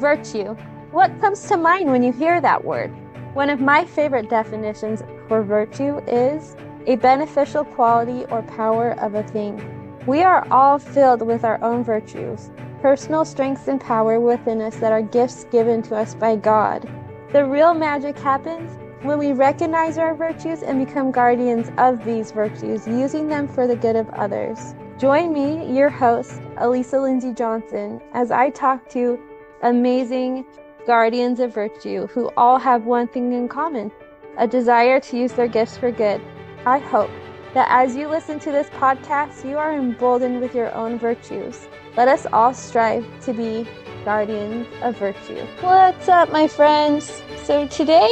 Virtue. What comes to mind when you hear that word? One of my favorite definitions for virtue is a beneficial quality or power of a thing. We are all filled with our own virtues, personal strengths and power within us that are gifts given to us by God. The real magic happens when we recognize our virtues and become guardians of these virtues, using them for the good of others. Join me, your host, Alisa Lindsay Johnson, as I talk to amazing guardians of virtue who all have one thing in common a desire to use their gifts for good. I hope that as you listen to this podcast, you are emboldened with your own virtues. Let us all strive to be guardians of virtue. What's up, my friends? So, today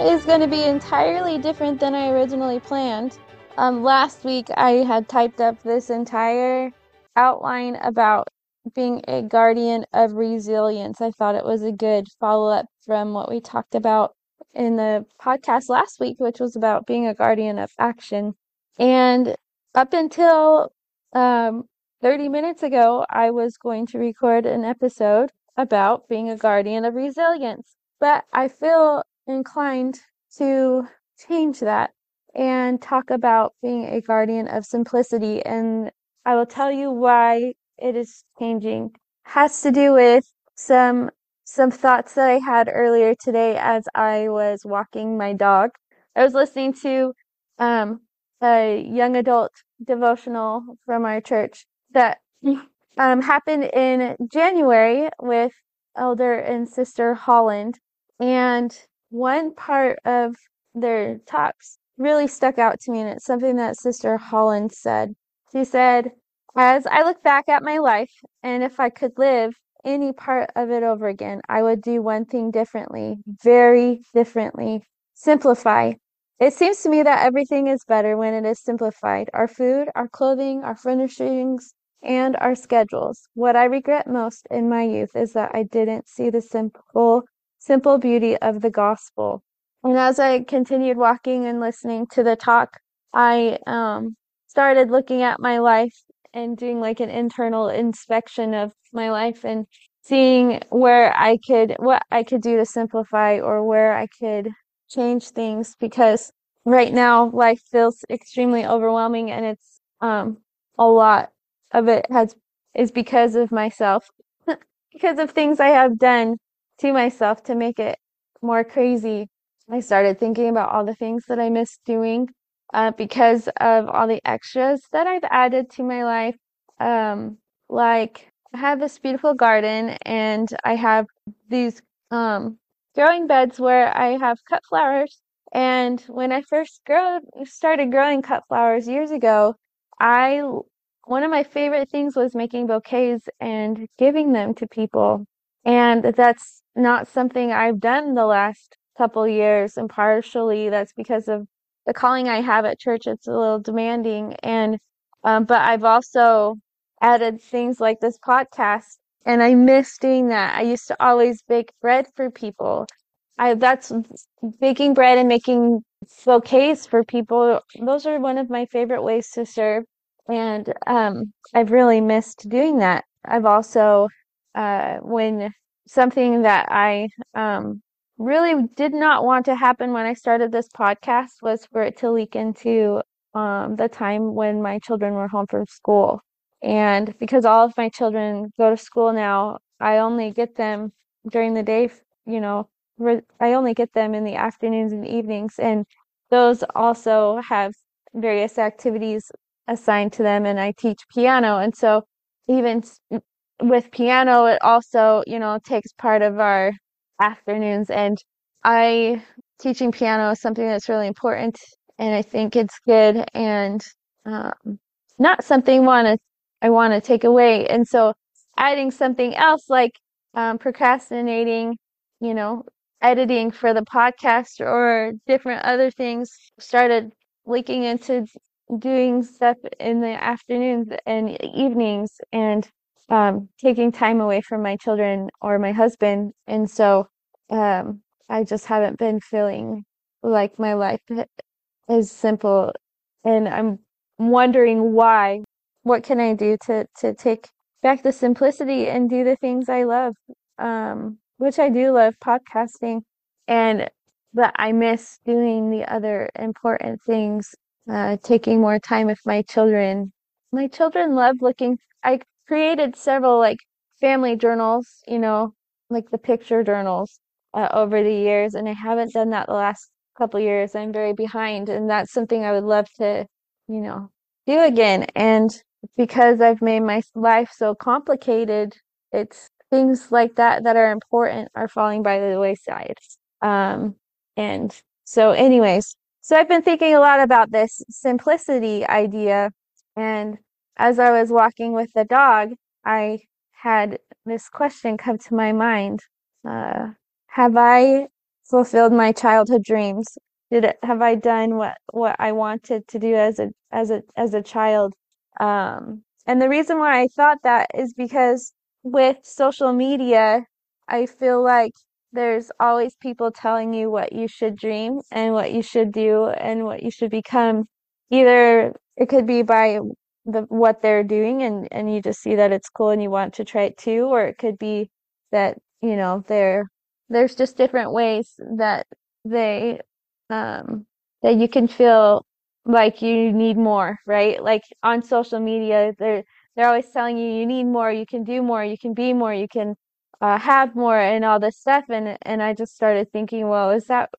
is going to be entirely different than I originally planned. Um, last week, I had typed up this entire outline about being a guardian of resilience. I thought it was a good follow up from what we talked about in the podcast last week, which was about being a guardian of action. And up until um, 30 minutes ago, I was going to record an episode about being a guardian of resilience. But I feel inclined to change that and talk about being a guardian of simplicity. And I will tell you why it is changing. Has to do with some some thoughts that I had earlier today as I was walking my dog. I was listening to um, a young adult devotional from our church that um, happened in January with Elder and Sister Holland. And one part of their talks really stuck out to me, and it's something that Sister Holland said. She said, As I look back at my life, and if I could live any part of it over again, I would do one thing differently, very differently. Simplify. It seems to me that everything is better when it is simplified our food, our clothing, our furnishings, and our schedules. What I regret most in my youth is that I didn't see the simple, simple beauty of the gospel. And as I continued walking and listening to the talk, I um, started looking at my life and doing like an internal inspection of my life and seeing where I could what I could do to simplify or where I could change things because right now life feels extremely overwhelming and it's um a lot of it has is because of myself because of things I have done to myself to make it more crazy. I started thinking about all the things that I miss doing uh, because of all the extras that I've added to my life. Um, like I have this beautiful garden and I have these um, growing beds where I have cut flowers. And when I first grow, started growing cut flowers years ago, I one of my favorite things was making bouquets and giving them to people. And that's not something I've done the last couple years. And partially that's because of the calling I have at church, it's a little demanding. And, um, but I've also added things like this podcast and I miss doing that. I used to always bake bread for people. I, that's baking bread and making bouquets for people. Those are one of my favorite ways to serve. And, um, I've really missed doing that. I've also, uh, when something that I, um, really did not want to happen when I started this podcast was for it to leak into um, the time when my children were home from school. And because all of my children go to school now, I only get them during the day, you know, I only get them in the afternoons and evenings. And those also have various activities assigned to them. And I teach piano. And so even with piano, it also, you know, takes part of our afternoons. And I teaching piano is something that's really important, and I think it's good and um, not something want to I want to take away. And so adding something else like um, procrastinating, you know, editing for the podcast or different other things started leaking into doing stuff in the afternoons and evenings and um, taking time away from my children or my husband. And so um, I just haven't been feeling like my life is simple. And I'm wondering why. What can I do to, to take back the simplicity and do the things I love? um, which I do love podcasting, and but I miss doing the other important things, uh, taking more time with my children. My children love looking. I created several like family journals, you know, like the picture journals uh, over the years, and I haven't done that the last couple years. I'm very behind, and that's something I would love to, you know, do again. And because I've made my life so complicated, it's things like that that are important are falling by the wayside. Um, and so, anyways, so I've been thinking a lot about this simplicity idea. And as I was walking with the dog, I had this question come to my mind. Uh, have I fulfilled my childhood dreams? Did it, have I done what, what I wanted to do as a, as a, as a child? Um, and the reason why I thought that is because with social media, I feel like there's always people telling you what you should dream and what you should do and what you should become. Either it could be by the what they're doing and and you just see that it's cool and you want to try it too, or it could be that you know there there's just different ways that they um that you can feel like you need more, right? Like on social media, they're they're always telling you you need more, you can do more, you can be more, you can uh, have more, and all this stuff. And and I just started thinking, well, is that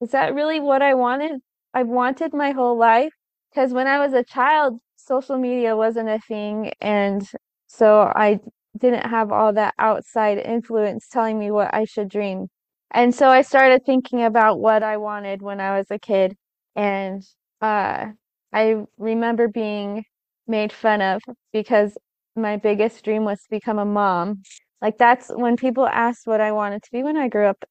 is that really what I wanted? i've wanted my whole life because when I was a child, social media wasn't a thing, and so I didn't have all that outside influence telling me what I should dream. And so I started thinking about what I wanted when I was a kid, and uh, I remember being made fun of because my biggest dream was to become a mom. Like that's when people asked what I wanted to be when I grew up,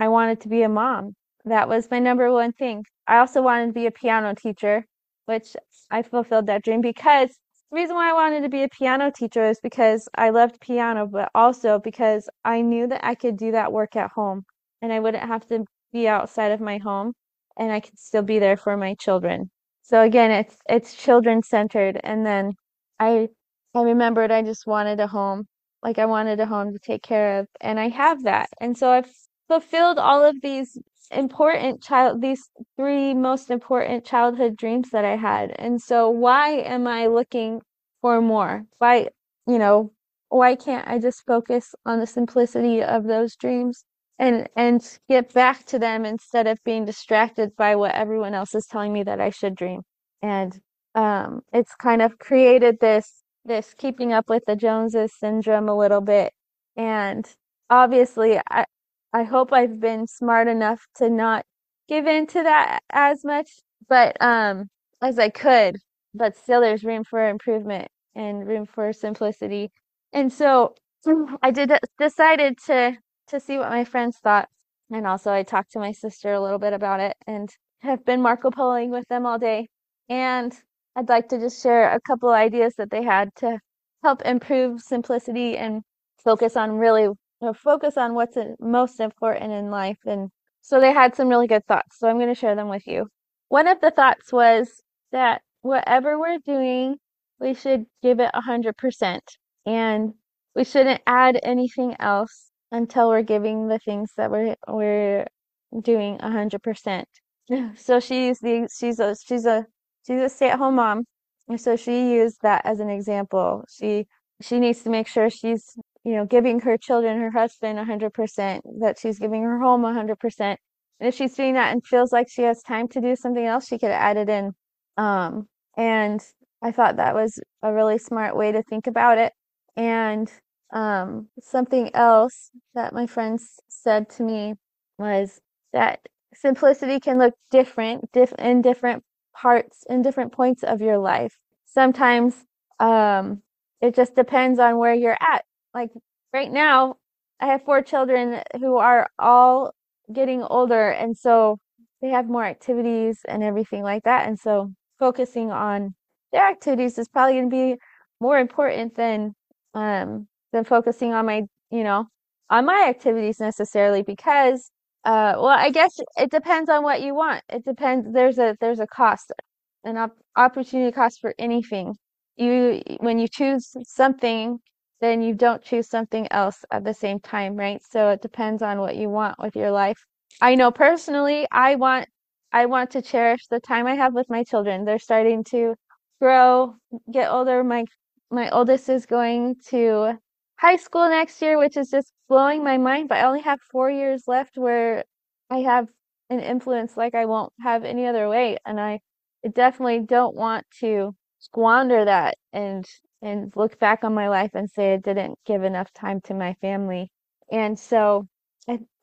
I wanted to be a mom. That was my number one thing. I also wanted to be a piano teacher, which I fulfilled that dream because the reason why I wanted to be a piano teacher is because I loved piano, but also because I knew that I could do that work at home and I wouldn't have to be outside of my home and I could still be there for my children. So again, it's it's children centered and then I I remembered I just wanted a home. Like I wanted a home to take care of and I have that. And so I've fulfilled all of these important child these three most important childhood dreams that I had. And so why am I looking for more? Why, you know, why can't I just focus on the simplicity of those dreams and and get back to them instead of being distracted by what everyone else is telling me that I should dream. And um, it's kind of created this this keeping up with the Joneses syndrome a little bit. And obviously, I I hope I've been smart enough to not give in to that as much, but um, as I could. But still, there's room for improvement and room for simplicity. And so I did decided to to see what my friends thought. And also, I talked to my sister a little bit about it and have been Marco Poloing with them all day. And I'd like to just share a couple ideas that they had to help improve simplicity and focus on really focus on what's most important in life. And so they had some really good thoughts. So I'm going to share them with you. One of the thoughts was that whatever we're doing, we should give it 100%. And we shouldn't add anything else until we're giving the things that we're we're doing a hundred percent. So she's the she's a she's a she's a stay at home mom, and so she used that as an example. She she needs to make sure she's you know giving her children, her husband, a hundred percent. That she's giving her home a hundred percent. And if she's doing that and feels like she has time to do something else, she could add it in. Um, and I thought that was a really smart way to think about it. And um, something else that my friends said to me was that simplicity can look different diff- in different parts in different points of your life. Sometimes um, it just depends on where you're at. Like right now, I have four children who are all getting older, and so they have more activities and everything like that. And so focusing on their activities is probably going to be more important than um, than focusing on my, you know, on my activities necessarily because uh well, I guess it depends on what you want. It depends there's a there's a cost, an op- opportunity cost for anything. You when you choose something then you don't choose something else at the same time, right? So it depends on what you want with your life. I know personally, I want I want to cherish the time I have with my children. They're starting to grow, get older. My my oldest is going to high school next year, which is just blowing my mind, but I only have 4 years left where I have an influence like I won't have any other way and I definitely don't want to squander that and and look back on my life and say I didn't give enough time to my family. And so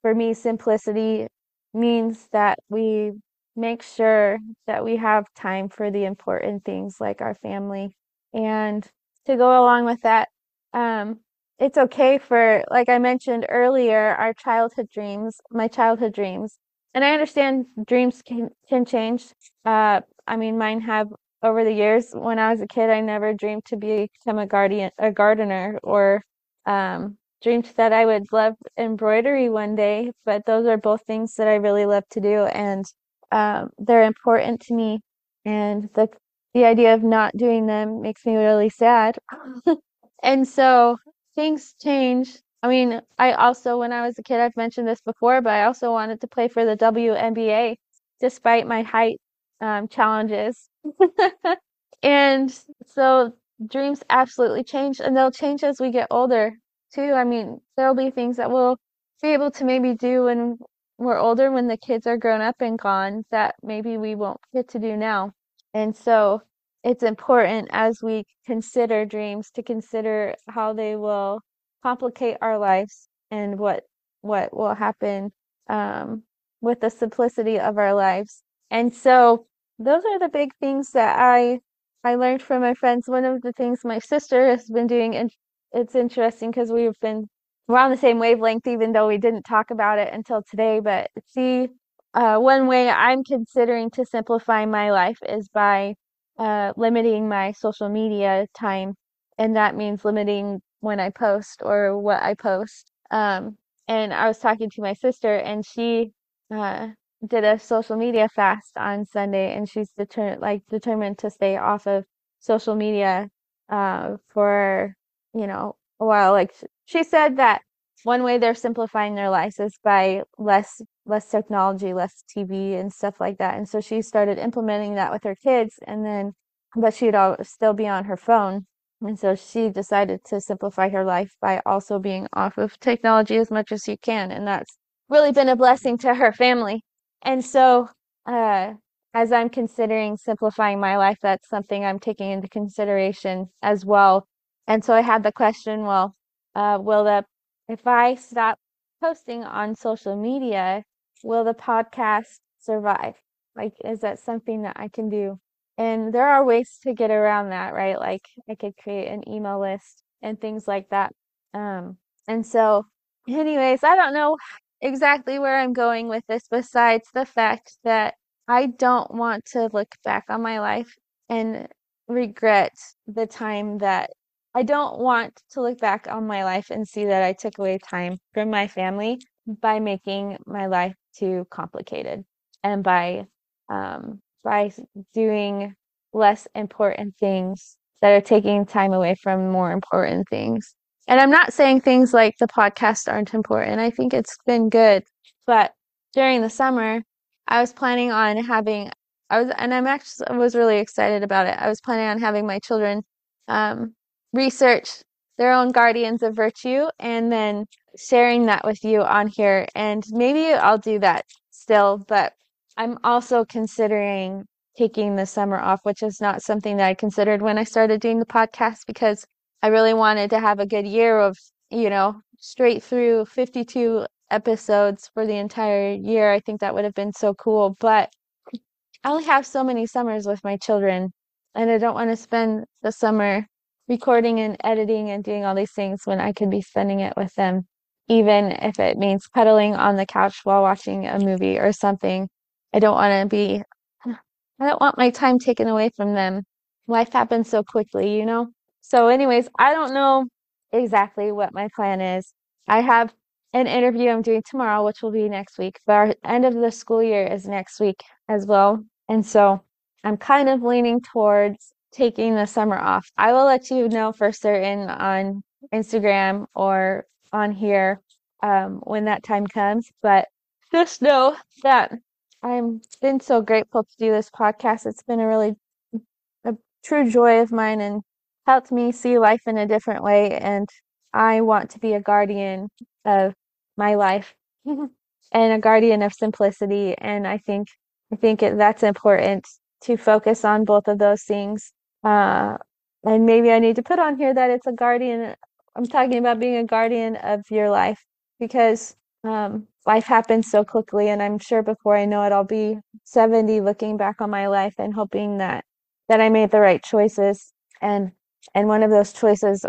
for me simplicity means that we make sure that we have time for the important things like our family. And to go along with that, um, it's okay for, like I mentioned earlier, our childhood dreams, my childhood dreams. And I understand dreams can, can change. Uh, I mean, mine have over the years. When I was a kid, I never dreamed to become a guardian, a gardener, or um, dreamed that I would love embroidery one day. But those are both things that I really love to do, and um, they're important to me. And the the idea of not doing them makes me really sad. and so things change. I mean, I also, when I was a kid, I've mentioned this before, but I also wanted to play for the WNBA despite my height um, challenges. and so dreams absolutely change and they'll change as we get older too. I mean, there'll be things that we'll be able to maybe do when we're older, when the kids are grown up and gone, that maybe we won't get to do now. And so it's important as we consider dreams to consider how they will complicate our lives and what what will happen um, with the simplicity of our lives. And so those are the big things that I I learned from my friends. One of the things my sister has been doing, and it's interesting because we've been we're on the same wavelength, even though we didn't talk about it until today. But see, uh, one way I'm considering to simplify my life is by uh, limiting my social media time, and that means limiting when I post or what I post. Um, and I was talking to my sister, and she uh, did a social media fast on Sunday, and she's deter- like determined to stay off of social media uh, for you know a while. Like she said that one way they're simplifying their lives is by less less technology, less TV and stuff like that. And so she started implementing that with her kids, and then but she'd all, still be on her phone. And so she decided to simplify her life by also being off of technology as much as you can. And that's really been a blessing to her family. And so, uh, as I'm considering simplifying my life, that's something I'm taking into consideration as well. And so I had the question, well, uh, will the, if I stop posting on social media, will the podcast survive? Like, is that something that I can do? And there are ways to get around that, right? Like I could create an email list and things like that. Um, and so anyways, I don't know exactly where I'm going with this, besides the fact that I don't want to look back on my life and regret the time that I don't want to look back on my life and see that I took away time from my family by making my life too complicated and by um, by doing less important things that are taking time away from more important things. And I'm not saying things like the podcast aren't important. I think it's been good. But during the summer, I was planning on having, I was, and I'm actually, I was really excited about it. I was planning on having my children um, research their own guardians of virtue and then sharing that with you on here. And maybe I'll do that still, but I'm also considering taking the summer off, which is not something that I considered when I started doing the podcast because I really wanted to have a good year of, you know, straight through 52 episodes for the entire year. I think that would have been so cool. But I only have so many summers with my children, and I don't want to spend the summer recording and editing and doing all these things when I could be spending it with them, even if it means cuddling on the couch while watching a movie or something. I don't want to be, I don't want my time taken away from them. Life happens so quickly, you know? So, anyways, I don't know exactly what my plan is. I have an interview I'm doing tomorrow, which will be next week, but our end of the school year is next week as well. And so I'm kind of leaning towards taking the summer off. I will let you know for certain on Instagram or on here um, when that time comes. But just know that I'm been so grateful to do this podcast. It's been a really a true joy of mine and helped me see life in a different way. And I want to be a guardian of my life and a guardian of simplicity. And I think I think it, that's important to focus on both of those things. Uh, and maybe I need to put on here that it's a guardian. I'm talking about being a guardian of your life because um, life happens so quickly, and I'm sure before I know it, I'll be 70, looking back on my life and hoping that that I made the right choices. And and one of those choices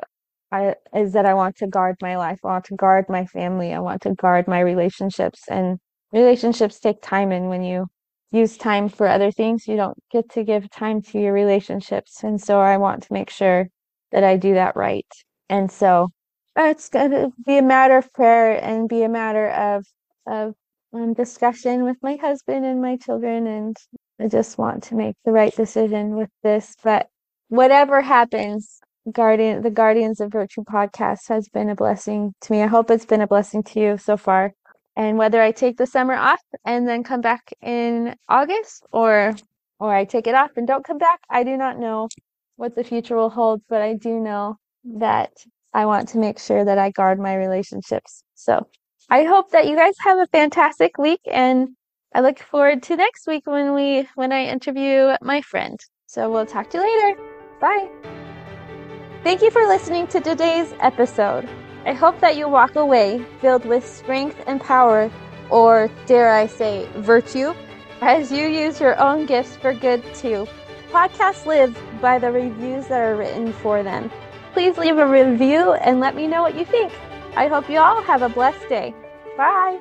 I, is that I want to guard my life. I want to guard my family. I want to guard my relationships. And relationships take time, and when you use time for other things, you don't get to give time to your relationships. And so I want to make sure that I do that right. And so it's going to be a matter of prayer and be a matter of of um, discussion with my husband and my children. And I just want to make the right decision with this. But whatever happens, Guardian, the Guardians of Virtue podcast has been a blessing to me. I hope it's been a blessing to you so far. And whether I take the summer off and then come back in August or or I take it off and don't come back, I do not know what the future will hold, but I do know that I want to make sure that I guard my relationships. So I hope that you guys have a fantastic week and I look forward to next week when we when I interview my friend. So we'll talk to you later. Bye. Thank you for listening to today's episode. I hope that you walk away filled with strength and power, or dare I say, virtue, as you use your own gifts for good too. Podcasts live by the reviews that are written for them. Please leave a review and let me know what you think. I hope you all have a blessed day. Bye.